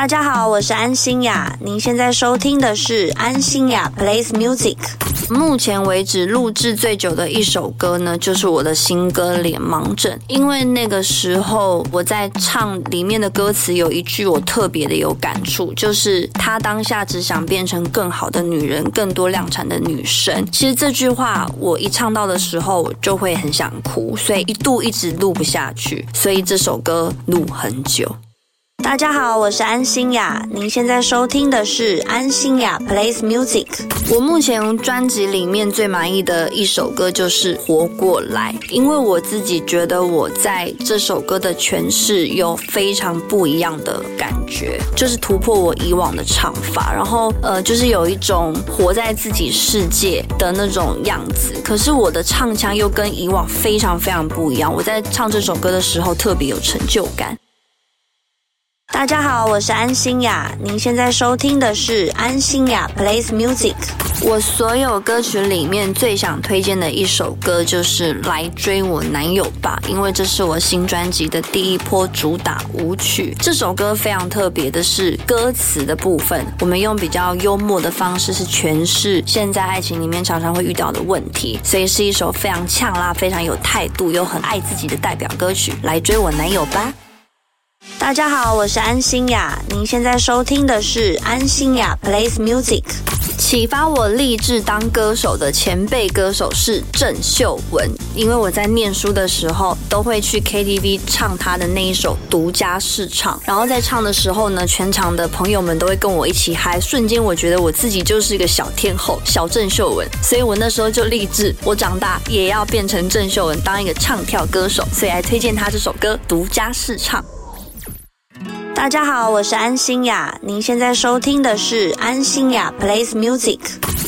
大家好，我是安心雅，您现在收听的是安心雅 plays music。目前为止录制最久的一首歌呢，就是我的新歌《脸盲症》，因为那个时候我在唱里面的歌词有一句我特别的有感触，就是她当下只想变成更好的女人，更多量产的女生。其实这句话我一唱到的时候就会很想哭，所以一度一直录不下去，所以这首歌录很久。大家好，我是安心雅，您现在收听的是安心雅 plays music。我目前专辑里面最满意的一首歌就是《活过来》，因为我自己觉得我在这首歌的诠释有非常不一样的感觉，就是突破我以往的唱法，然后呃，就是有一种活在自己世界的那种样子。可是我的唱腔又跟以往非常非常不一样，我在唱这首歌的时候特别有成就感。大家好，我是安心雅，您现在收听的是安心雅 plays music。我所有歌曲里面最想推荐的一首歌就是《来追我男友吧》，因为这是我新专辑的第一波主打舞曲。这首歌非常特别的是歌词的部分，我们用比较幽默的方式是诠释现在爱情里面常常会遇到的问题，所以是一首非常呛辣、非常有态度又很爱自己的代表歌曲。来追我男友吧。大家好，我是安心雅，您现在收听的是安心雅 plays music。启发我立志当歌手的前辈歌手是郑秀文，因为我在念书的时候都会去 KTV 唱她的那一首独家试唱，然后在唱的时候呢，全场的朋友们都会跟我一起嗨，瞬间我觉得我自己就是一个小天后，小郑秀文，所以我那时候就立志，我长大也要变成郑秀文，当一个唱跳歌手，所以来推荐她这首歌独家试唱。大家好，我是安心雅，您现在收听的是安心雅 plays music。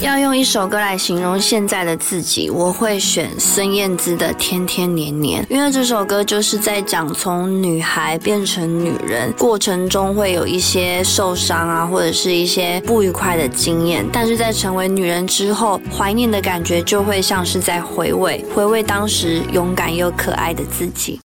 要用一首歌来形容现在的自己，我会选孙燕姿的《天天年年》，因为这首歌就是在讲从女孩变成女人过程中会有一些受伤啊，或者是一些不愉快的经验，但是在成为女人之后，怀念的感觉就会像是在回味，回味当时勇敢又可爱的自己。